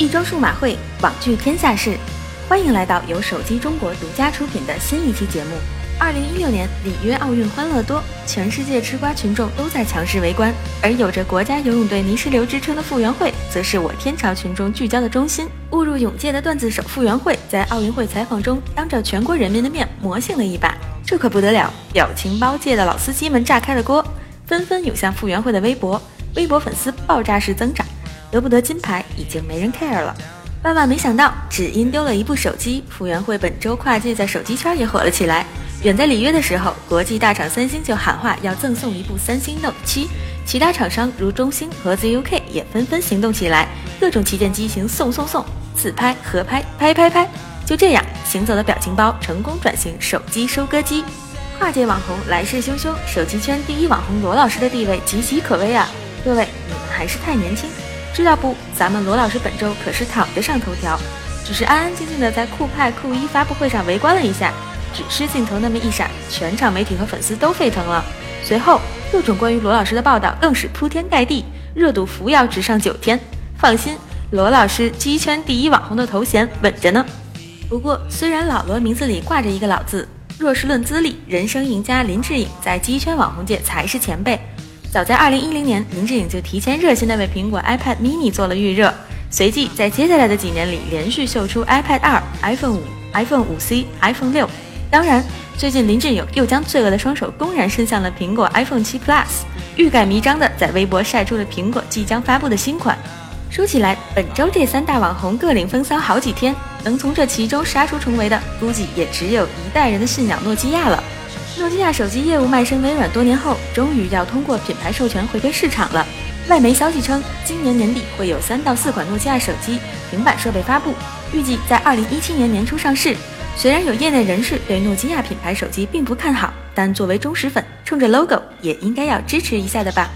一周数码会，网聚天下事，欢迎来到由手机中国独家出品的新一期节目。二零一六年里约奥运欢乐多，全世界吃瓜群众都在强势围观，而有着国家游泳队泥石流之称的傅园慧，则是我天朝群众聚焦的中心。误入泳界的段子手傅园慧，在奥运会采访中，当着全国人民的面魔性了一把，这可不得了！表情包界的老司机们炸开了锅，纷纷涌向傅园慧的微博，微博粉丝爆炸式增长。得不得金牌已经没人 care 了。万万没想到，只因丢了一部手机，傅园慧本周跨界在手机圈也火了起来。远在里约的时候，国际大厂三星就喊话要赠送一部三星 Note 7，其他厂商如中兴和 ZUK 也纷纷行动起来，各种旗舰机型送送送，自拍、合拍、拍拍拍。就这样，行走的表情包成功转型手机收割机。跨界网红来势汹汹，手机圈第一网红罗老师的地位岌岌可危啊！各位，你们还是太年轻。知道不？咱们罗老师本周可是躺着上头条，只是安安静静的在酷派酷一发布会上围观了一下，只是镜头那么一闪，全场媒体和粉丝都沸腾了。随后，各种关于罗老师的报道更是铺天盖地，热度扶摇直上九天。放心，罗老师鸡圈第一网红的头衔稳着呢。不过，虽然老罗名字里挂着一个老字，若是论资历，人生赢家林志颖在鸡圈网红界才是前辈。早在二零一零年，林志颖就提前热心的为苹果 iPad mini 做了预热，随即在接下来的几年里，连续秀出 iPad 二、iPhone 五、iPhone 五 C、iPhone 六。当然，最近林志颖又将罪恶的双手公然伸向了苹果 iPhone 七 Plus，欲盖弥彰地在微博晒出了苹果即将发布的新款。说起来，本周这三大网红各领风骚好几天，能从这其中杀出重围的，估计也只有一代人的信仰诺基亚了。诺基亚手机业务卖身微软多年后终于要通过品牌授权回归市场了。外媒消息称今年年底会有三到四款诺基亚手机平板设备发布预计在二零一七年年初上市。虽然有业内人士对诺基亚品牌手机并不看好但作为忠实粉冲着 logo 也应该要支持一下的吧。